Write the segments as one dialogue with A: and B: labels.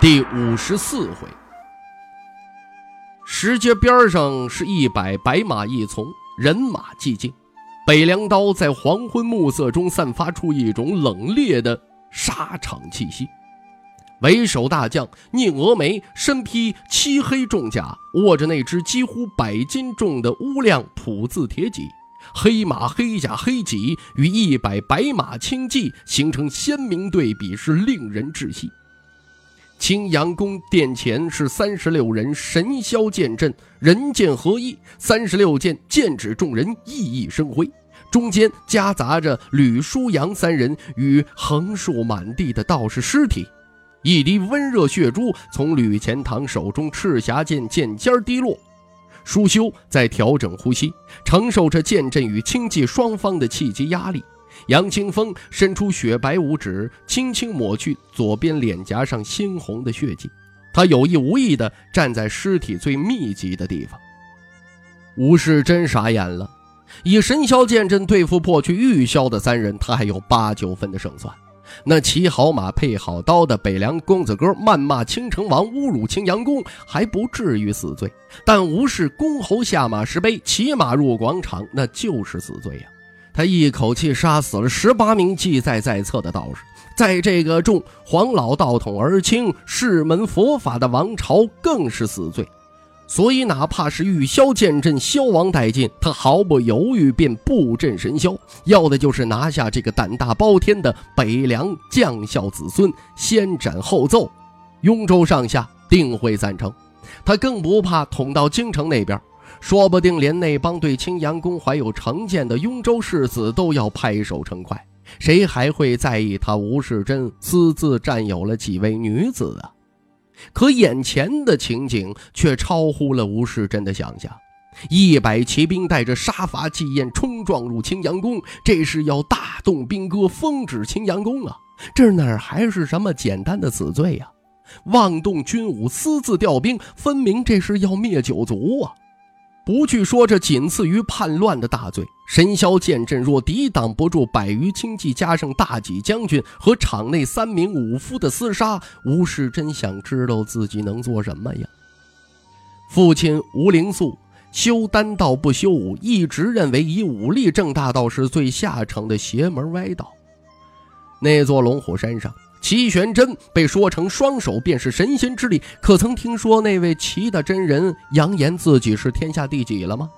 A: 第五十四回，石阶边上是一百白马一从，人马寂静。北凉刀在黄昏暮色中散发出一种冷冽的沙场气息。为首大将宁峨眉身披漆黑重甲，握着那只几乎百斤重的乌亮普字铁戟。黑马、黑甲、黑戟与一百白马轻骑形成鲜明对比，是令人窒息。青阳宫殿前是三十六人神霄剑阵，人剑合一，三十六剑剑指众人熠熠生辉。中间夹杂着吕书阳三人与横竖满地的道士尸体，一滴温热血珠从吕钱塘手中赤霞剑剑尖滴落。舒修在调整呼吸，承受着剑阵与轻骑双方的气机压力。杨清风伸出雪白五指，轻轻抹去左边脸颊上猩红的血迹。他有意无意地站在尸体最密集的地方。吴世真傻眼了，以神霄剑阵对付破去玉箫的三人，他还有八九分的胜算。那骑好马配好刀的北凉公子哥谩骂青城王，侮辱青阳宫，还不至于死罪。但吴氏公侯下马石碑，骑马入广场，那就是死罪呀！他一口气杀死了十八名记载在册的道士，在这个重黄老道统而轻世门佛法的王朝，更是死罪。所以，哪怕是玉箫剑阵消亡殆尽，他毫不犹豫便布阵神霄，要的就是拿下这个胆大包天的北凉将校子孙，先斩后奏，雍州上下定会赞成。他更不怕捅到京城那边，说不定连那帮对青阳宫怀有成见的雍州世子都要拍手称快，谁还会在意他吴世贞私自占有了几位女子啊？可眼前的情景却超乎了吴世贞的想象，一百骑兵带着杀伐气焰冲撞入青阳宫，这是要大动兵戈，封止青阳宫啊！这哪还是什么简单的死罪呀？妄动军武，私自调兵，分明这是要灭九族啊！不去说这仅次于叛乱的大罪，神霄剑阵若抵挡不住百余轻骑加上大戟将军和场内三名武夫的厮杀，吴世真想知道自己能做什么呀？父亲吴灵素修丹道不修武，一直认为以武力正大道是最下乘的邪门歪道。那座龙虎山上。齐玄真被说成双手便是神仙之力，可曾听说那位齐大真人扬言自己是天下第几了吗？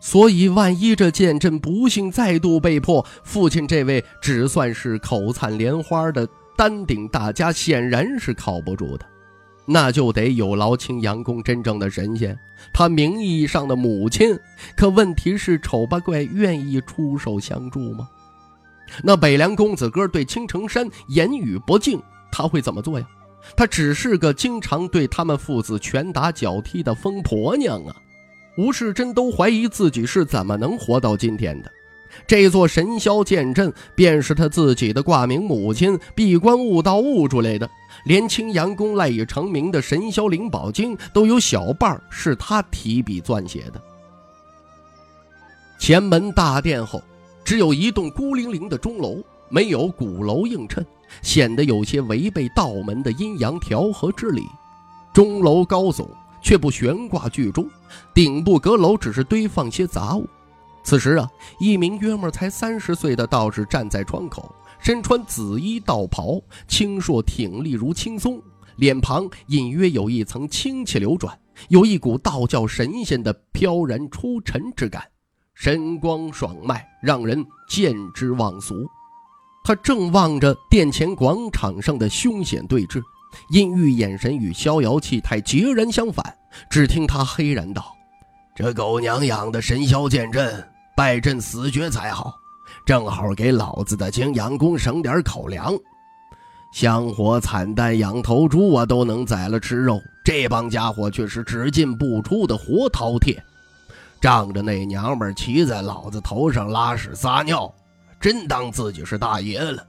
A: 所以万一这剑阵不幸再度被破，父亲这位只算是口灿莲花的丹顶大家显然是靠不住的，那就得有劳青阳宫真正的神仙，他名义上的母亲。可问题是，丑八怪愿意出手相助吗？那北凉公子哥对青城山言语不敬，他会怎么做呀？他只是个经常对他们父子拳打脚踢的疯婆娘啊！吴世贞都怀疑自己是怎么能活到今天的。这座神霄剑阵便是他自己的挂名母亲闭关悟道悟出来的，连青阳宫赖以成名的神霄灵宝经都有小半是他提笔撰写的。前门大殿后。只有一栋孤零零的钟楼，没有鼓楼映衬，显得有些违背道门的阴阳调和之理。钟楼高耸，却不悬挂巨钟，顶部阁楼只是堆放些杂物。此时啊，一名约莫才三十岁的道士站在窗口，身穿紫衣道袍，清硕挺立如青松，脸庞隐约有一层清气流转，有一股道教神仙的飘然出尘之感。神光爽迈，让人见之忘俗。他正望着殿前广场上的凶险对峙，阴郁眼神与逍遥气态截然相反。只听他黑然道：“这狗娘养的神霄剑阵，败阵死绝才好，正好给老子的青阳宫省点口粮。香火惨淡，养头猪啊都能宰了吃肉，这帮家伙却是只进不出的活饕餮，仗着那娘们骑在老子头上拉屎撒尿，真当自己是大爷了。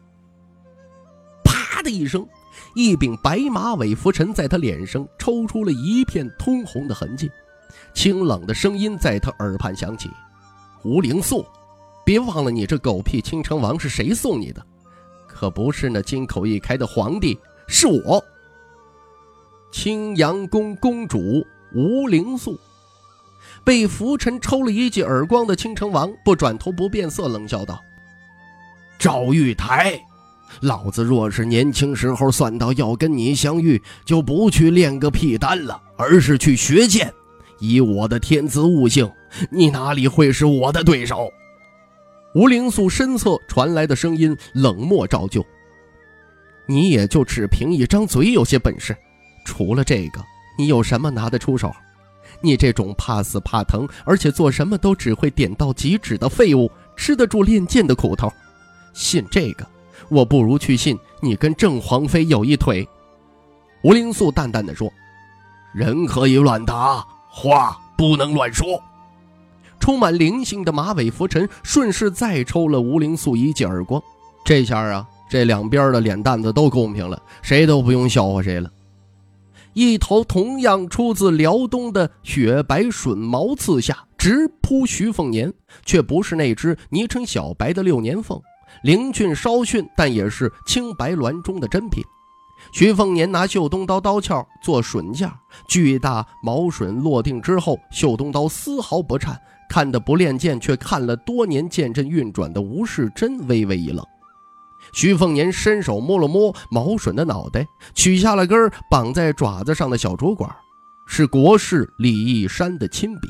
A: 啪的一声，一柄白马尾拂尘在他脸上抽出了一片通红的痕迹，清冷的声音在他耳畔响起：“吴灵素，别忘了你这狗屁青城王是谁送你的。”可不是那金口一开的皇帝，是我，青阳宫公主吴灵素。被浮尘抽了一记耳光的青城王不转头不变色，冷笑道：“赵玉台，老子若是年轻时候算到要跟你相遇，就不去练个屁丹了，而是去学剑。以我的天资悟性，你哪里会是我的对手？”吴灵素身侧传来的声音冷漠照旧：“你也就只凭一张嘴有些本事，除了这个，你有什么拿得出手？你这种怕死怕疼，而且做什么都只会点到即止的废物，吃得住练剑的苦头？信这个，我不如去信你跟郑皇妃有一腿。”吴灵素淡淡的说：“人可以乱打，话不能乱说。”充满灵性的马尾拂尘顺势再抽了吴灵素一记耳光，这下啊，这两边的脸蛋子都公平了，谁都不用笑话谁了。一头同样出自辽东的雪白隼毛刺下，直扑徐凤年，却不是那只昵称小白的六年凤，灵俊稍逊，但也是青白鸾中的珍品。徐凤年拿绣东刀刀鞘做笋架，巨大毛笋落定之后，绣东刀丝毫不颤。看得不练剑却看了多年剑阵运转的吴世贞微微一愣，徐凤年伸手摸了摸毛笋的脑袋，取下了根绑在爪子上的小竹管，是国士李义山的亲笔。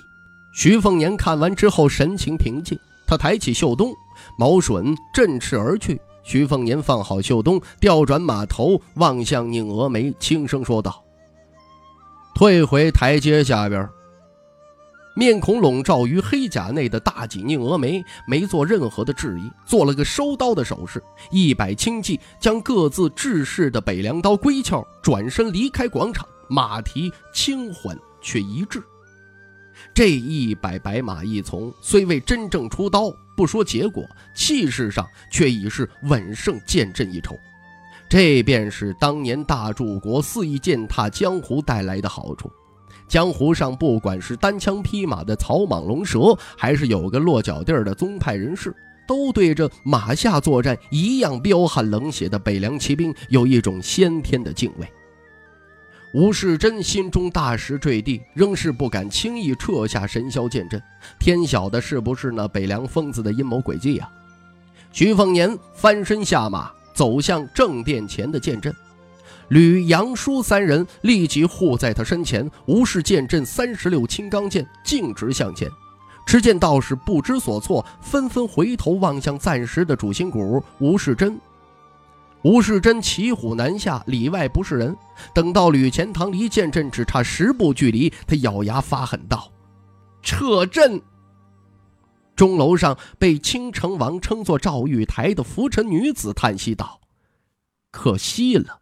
A: 徐凤年看完之后神情平静，他抬起袖东，毛笋振翅而去。徐凤年放好袖东，调转马头望向宁峨眉，轻声说道：“退回台阶下边。”面孔笼罩于黑甲内的大戟宁峨眉没做任何的质疑，做了个收刀的手势，一摆轻骑，将各自制式的北凉刀归鞘，转身离开广场。马蹄轻缓却一致。这一百白马一从，虽未真正出刀，不说结果，气势上却已是稳胜剑阵一筹。这便是当年大柱国肆意践踏江湖带来的好处。江湖上，不管是单枪匹马的草莽龙蛇，还是有个落脚地儿的宗派人士，都对着马下作战一样彪悍冷血的北凉骑兵有一种先天的敬畏。吴世贞心中大石坠地，仍是不敢轻易撤下神霄剑阵。天晓得是不是那北凉疯子的阴谋诡计呀？徐凤年翻身下马，走向正殿前的剑阵。吕杨舒三人立即护在他身前，无视剑阵三十六青钢剑，径直向前。持剑道士不知所措，纷纷回头望向暂时的主心骨吴世贞。吴世贞骑虎难下，里外不是人。等到吕钱塘离剑阵只差十步距离，他咬牙发狠道：“撤阵！”钟楼上被青城王称作赵玉台的浮尘女子叹息道：“可惜了。”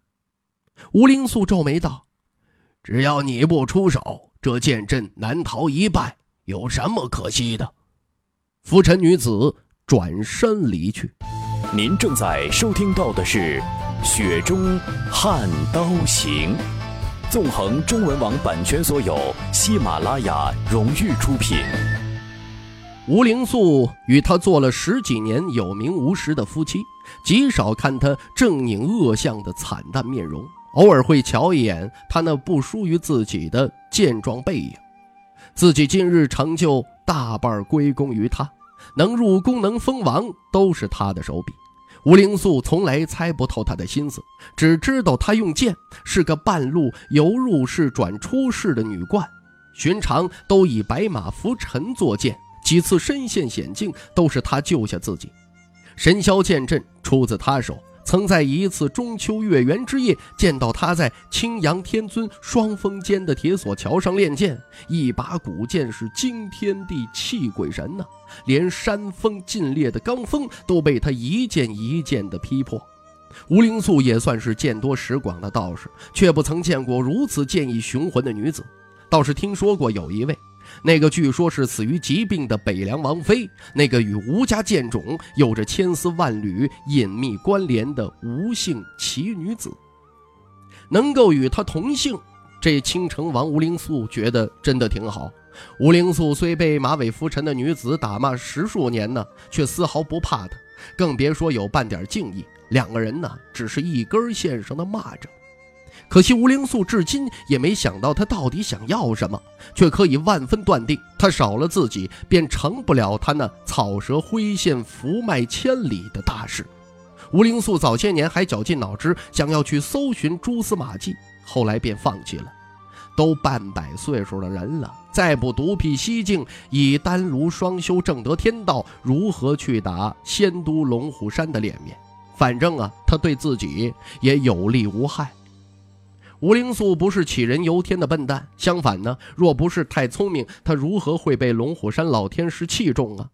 A: 吴灵素皱眉道：“只要你不出手，这剑阵难逃一败，有什么可惜的？”浮尘女子转身离去。
B: 您正在收听到的是《雪中悍刀行》，纵横中文网版权所有，喜马拉雅荣誉出品。
A: 吴灵素与他做了十几年有名无实的夫妻，极少看他狰狞恶相的惨淡面容。偶尔会瞧一眼他那不输于自己的健壮背影，自己今日成就大半归功于他，能入宫能封王都是他的手笔。吴灵素从来猜不透他的心思，只知道他用剑是个半路由入世转出世的女冠，寻常都以白马浮尘作剑，几次身陷险境都是他救下自己。神霄剑阵出自他手。曾在一次中秋月圆之夜见到他在青阳天尊双峰间的铁索桥上练剑，一把古剑是惊天地泣鬼神呐，连山峰尽裂的罡风都被他一剑一剑的劈破。吴灵素也算是见多识广的道士，却不曾见过如此剑意雄浑的女子。倒是听说过有一位，那个据说是死于疾病的北凉王妃，那个与吴家剑种有着千丝万缕隐秘关联的吴姓奇女子，能够与她同姓，这青城王吴灵素觉得真的挺好。吴灵素虽被马尾浮沉的女子打骂十数年呢，却丝毫不怕她，更别说有半点敬意。两个人呢，只是一根线上的蚂蚱。可惜吴灵素至今也没想到他到底想要什么，却可以万分断定，他少了自己，便成不了他那草蛇灰线、福脉千里的大事。吴灵素早些年还绞尽脑汁想要去搜寻蛛丝马迹，后来便放弃了。都半百岁数的人了，再不独辟蹊径，以丹炉双修正得天道，如何去打仙都龙虎山的脸面？反正啊，他对自己也有利无害。吴灵素不是杞人忧天的笨蛋，相反呢，若不是太聪明，他如何会被龙虎山老天师器重啊？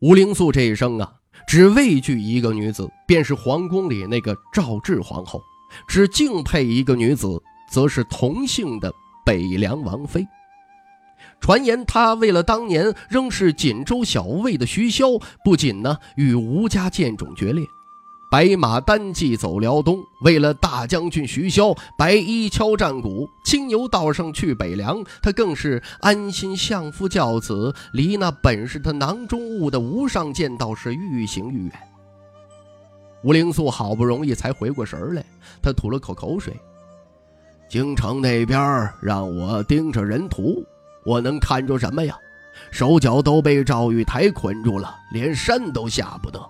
A: 吴灵素这一生啊，只畏惧一个女子，便是皇宫里那个赵志皇后；只敬佩一个女子，则是同姓的北凉王妃。传言他为了当年仍是锦州小尉的徐骁，不仅呢与吴家剑种决裂。白马单骑走辽东，为了大将军徐骁，白衣敲战鼓，青牛道上去北凉。他更是安心相夫教子，离那本是他囊中物的无上剑道是愈行愈远。吴灵素好不容易才回过神来，他吐了口口水。京城那边让我盯着人图，我能看着什么呀？手脚都被赵玉台捆住了，连山都下不得。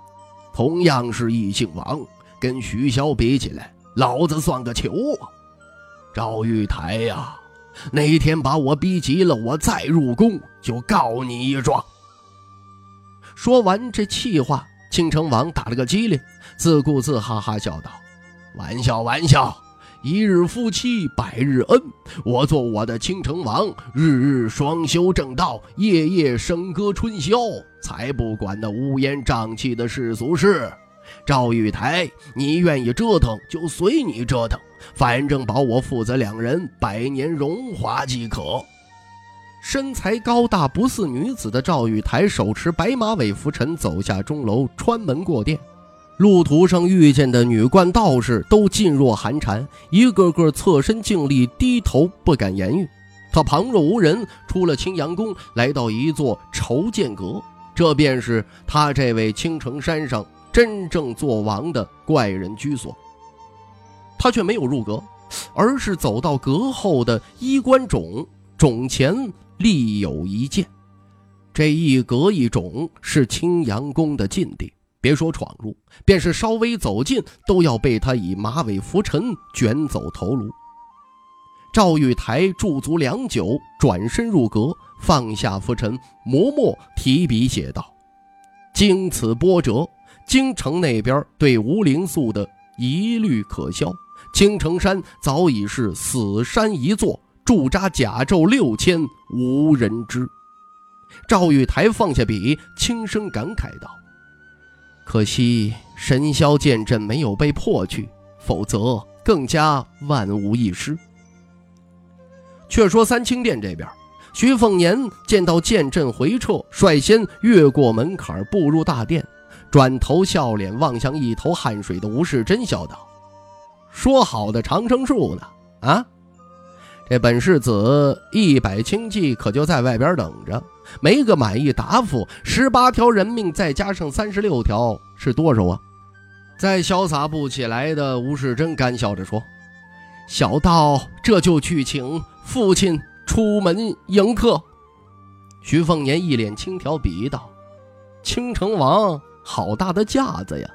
A: 同样是异姓王，跟徐骁比起来，老子算个球啊！赵玉台呀，哪天把我逼急了，我再入宫就告你一状。说完这气话，青城王打了个激灵，自顾自哈哈笑道：“玩笑，玩笑。”一日夫妻百日恩，我做我的倾城王，日日双修正道，夜夜笙歌春宵，才不管那乌烟瘴气的世俗事。赵玉台，你愿意折腾就随你折腾，反正保我父子两人百年荣华即可。身材高大不似女子的赵玉台，手持白马尾拂尘走下钟楼，穿门过殿。路途上遇见的女冠道士都噤若寒蝉，一个个侧身敬立，低头不敢言语。他旁若无人，出了青阳宫，来到一座筹剑阁，这便是他这位青城山上真正做王的怪人居所。他却没有入阁，而是走到阁后的衣冠冢，冢前立有一剑。这一阁一冢是青阳宫的禁地。别说闯入，便是稍微走近，都要被他以马尾拂尘卷走头颅。赵玉台驻足良久，转身入阁，放下拂尘，磨墨提笔写道：“经此波折，京城那边对吴灵素的疑虑可消。青城山早已是死山一座，驻扎甲胄六千，无人知。”赵玉台放下笔，轻声感慨道。可惜神霄剑阵没有被破去，否则更加万无一失。却说三清殿这边，徐凤年见到剑阵回撤，率先越过门槛步入大殿，转头笑脸望向一头汗水的吴世贞，笑道：“说好的长生术呢？啊？这本世子一百清计可就在外边等着。”没个满意答复，十八条人命再加上三十六条是多少啊？再潇洒不起来的吴世珍干笑着说：“小道这就去请父亲出门迎客。”徐凤年一脸轻佻，比道：“青城王好大的架子呀！”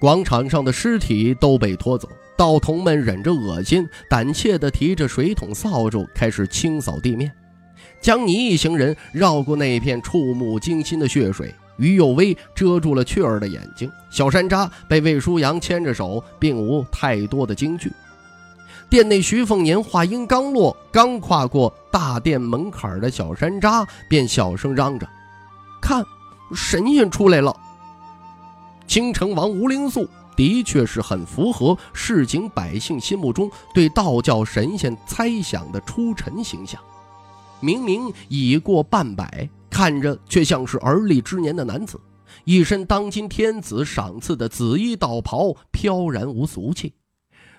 A: 广场上的尸体都被拖走，道童们忍着恶心，胆怯地提着水桶、扫帚，开始清扫地面。江泥一行人绕过那片触目惊心的血水，于幼薇遮住了雀儿的眼睛。小山楂被魏书阳牵着手，并无太多的惊惧。殿内，徐凤年话音刚落，刚跨过大殿门槛的小山楂便小声嚷着：“看，神仙出来了！”青城王吴灵素的确是很符合市井百姓心目中对道教神仙猜想的出尘形象。明明已过半百，看着却像是而立之年的男子，一身当今天子赏赐的紫衣道袍，飘然无俗气。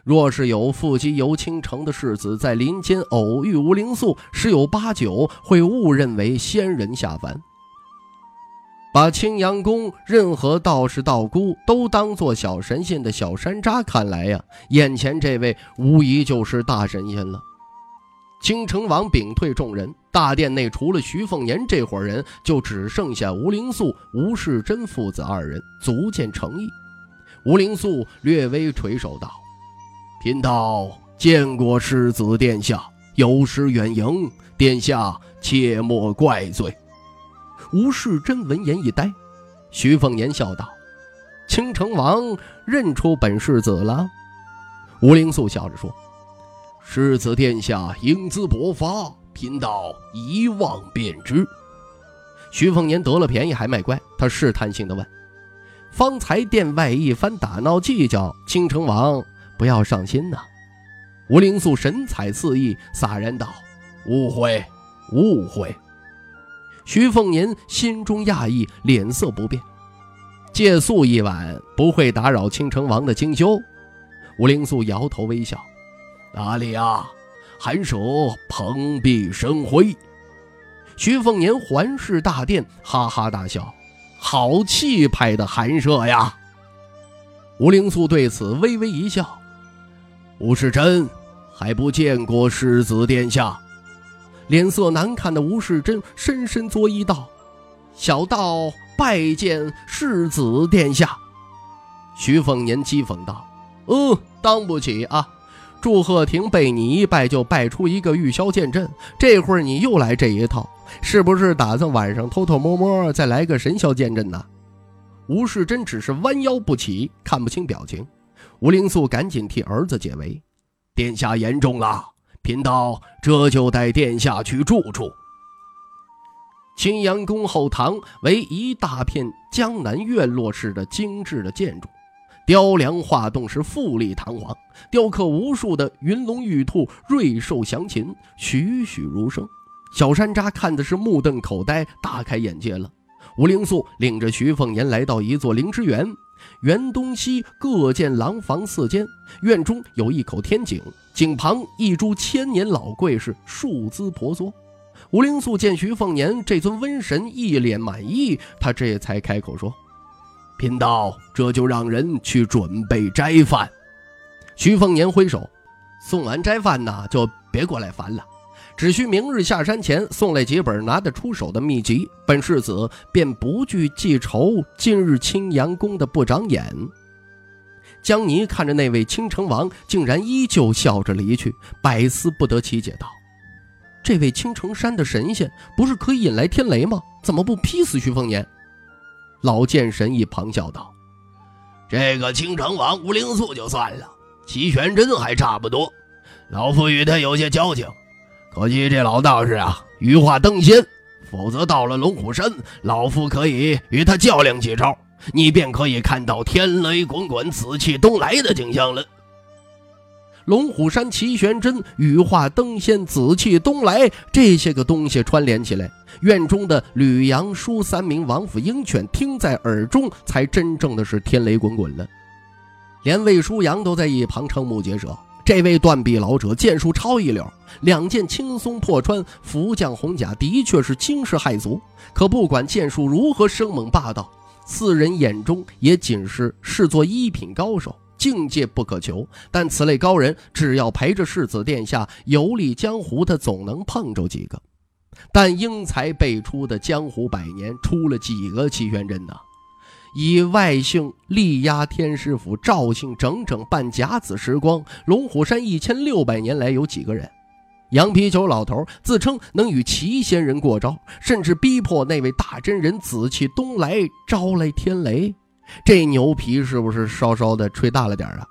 A: 若是有腹肌游倾城的世子在林间偶遇吴灵素，十有八九会误认为仙人下凡。把青阳宫任何道士道姑都当做小神仙的小山楂，看来呀，眼前这位无疑就是大神仙了。青城王屏退众人，大殿内除了徐凤年这伙人，就只剩下吴灵素、吴世贞父子二人，足见诚意。吴灵素略微垂首道：“贫道见过世子殿下，有失远迎，殿下切莫怪罪。”吴世贞闻言一呆，徐凤年笑道：“青城王认出本世子了。”吴灵素笑着说：“世子殿下英姿勃发，贫道一望便知。”徐凤年得了便宜还卖乖，他试探性的问：“方才殿外一番打闹计较，青城王不要上心呐？”吴灵素神采四溢，洒然道：“误会，误会。”徐凤年心中讶异，脸色不变。借宿一晚，不会打扰青城王的精修。吴灵素摇头微笑：“哪里啊，寒舍蓬荜生辉。”徐凤年环视大殿，哈哈大笑：“好气派的寒舍呀！”吴灵素对此微微一笑：“吴世贞，还不见过世子殿下？”脸色难看的吴世贞深深作揖道：“小道拜见世子殿下。”徐凤年讥讽道：“嗯，当不起啊！祝贺亭被你一拜就拜出一个玉箫剑阵，这会儿你又来这一套，是不是打算晚上偷偷摸摸再来个神霄剑阵呢？”吴世贞只是弯腰不起，看不清表情。吴灵素赶紧替儿子解围：“殿下言重了。”贫道这就带殿下去住处。青阳宫后堂为一大片江南院落式的精致的建筑，雕梁画栋是富丽堂皇，雕刻无数的云龙玉兔、瑞兽祥禽，栩栩如生。小山楂看的是目瞪口呆，大开眼界了。吴灵素领着徐凤年来到一座灵芝园。园东西各建廊房四间，院中有一口天井，井旁一株千年老桂是树姿婆娑。吴灵素见徐凤年这尊瘟神一脸满意，他这才开口说：“贫道这就让人去准备斋饭。”徐凤年挥手：“送完斋饭呢，就别过来烦了。”只需明日下山前送来几本拿得出手的秘籍，本世子便不惧记仇。今日青阳宫的不长眼。江泥看着那位青城王，竟然依旧笑着离去，百思不得其解，道：“这位青城山的神仙不是可以引来天雷吗？怎么不劈死徐凤年？”老剑神一旁笑道：“
C: 这个青城王吴灵素就算了，齐玄真还差不多，老夫与他有些交情。”可惜这老道士啊，羽化登仙，否则到了龙虎山，老夫可以与他较量几招，你便可以看到天雷滚滚、紫气东来的景象了。
A: 龙虎山齐玄真羽化登仙、紫气东来这些个东西串联起来，院中的吕阳书三名王府鹰犬听在耳中，才真正的是天雷滚滚了。连魏书阳都在一旁瞠目结舌。这位断臂老者剑术超一流，两剑轻松破穿福将红甲，的确是惊世骇俗。可不管剑术如何生猛霸道，四人眼中也仅是视作一品高手，境界不可求。但此类高人，只要陪着世子殿下游历江湖，他总能碰着几个。但英才辈出的江湖百年，出了几个齐玄真呢？以外姓力压天师府，赵姓整整半甲子时光。龙虎山一千六百年来有几个人？羊皮球老头自称能与齐仙人过招，甚至逼迫那位大真人紫气东来招来天雷。这牛皮是不是稍稍的吹大了点啊？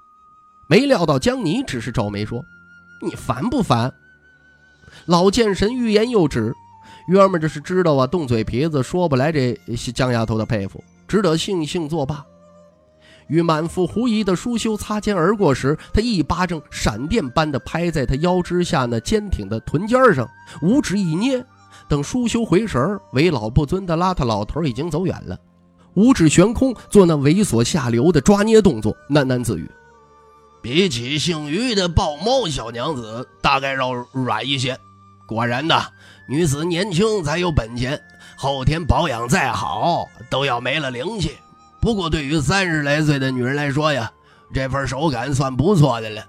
A: 没料到江泥只是皱眉说：“你烦不烦？”老剑神欲言又止，约们这是知道啊，动嘴皮子说不来这江丫头的佩服。只得悻悻作罢。与满腹狐疑的舒修擦肩而过时，他一巴掌闪电般的拍在他腰之下那坚挺的臀尖上，五指一捏，等舒修回神为老不尊的邋遢老头已经走远了，五指悬空做那猥琐下流的抓捏动作，喃喃自语：“
C: 比起姓于的豹猫小娘子，大概要软一些。果然呐，女子年轻才有本钱。”后天保养再好，都要没了灵气。不过对于三十来岁的女人来说呀，这份手感算不错的了。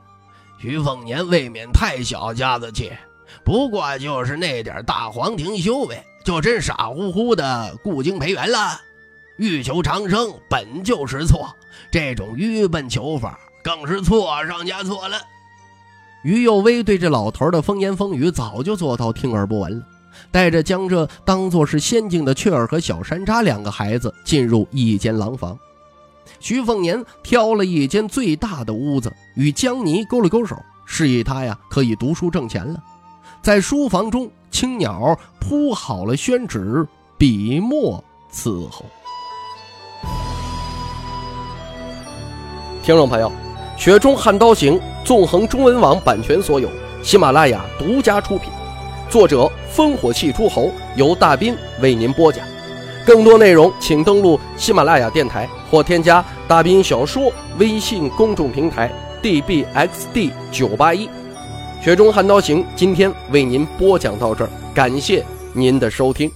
C: 徐凤年未免太小家子气，不过就是那点大黄庭修为，就真傻乎乎的顾京培元了。欲求长生本就是错，这种愚笨求法更是错上加错了。
A: 于幼威对这老头的风言风语早就做到听而不闻了。带着将这当作是仙境的雀儿和小山楂两个孩子进入一间廊房，徐凤年挑了一间最大的屋子，与江泥勾了勾手，示意他呀可以读书挣钱了。在书房中，青鸟铺好了宣纸、笔墨伺候。听众朋友，《雪中悍刀行》纵横中文网版权所有，喜马拉雅独家出品。作者烽火戏诸侯由大斌为您播讲，更多内容请登录喜马拉雅电台或添加大斌小说微信公众平台 dbxd 九八一。雪中悍刀行今天为您播讲到这儿，感谢您的收听。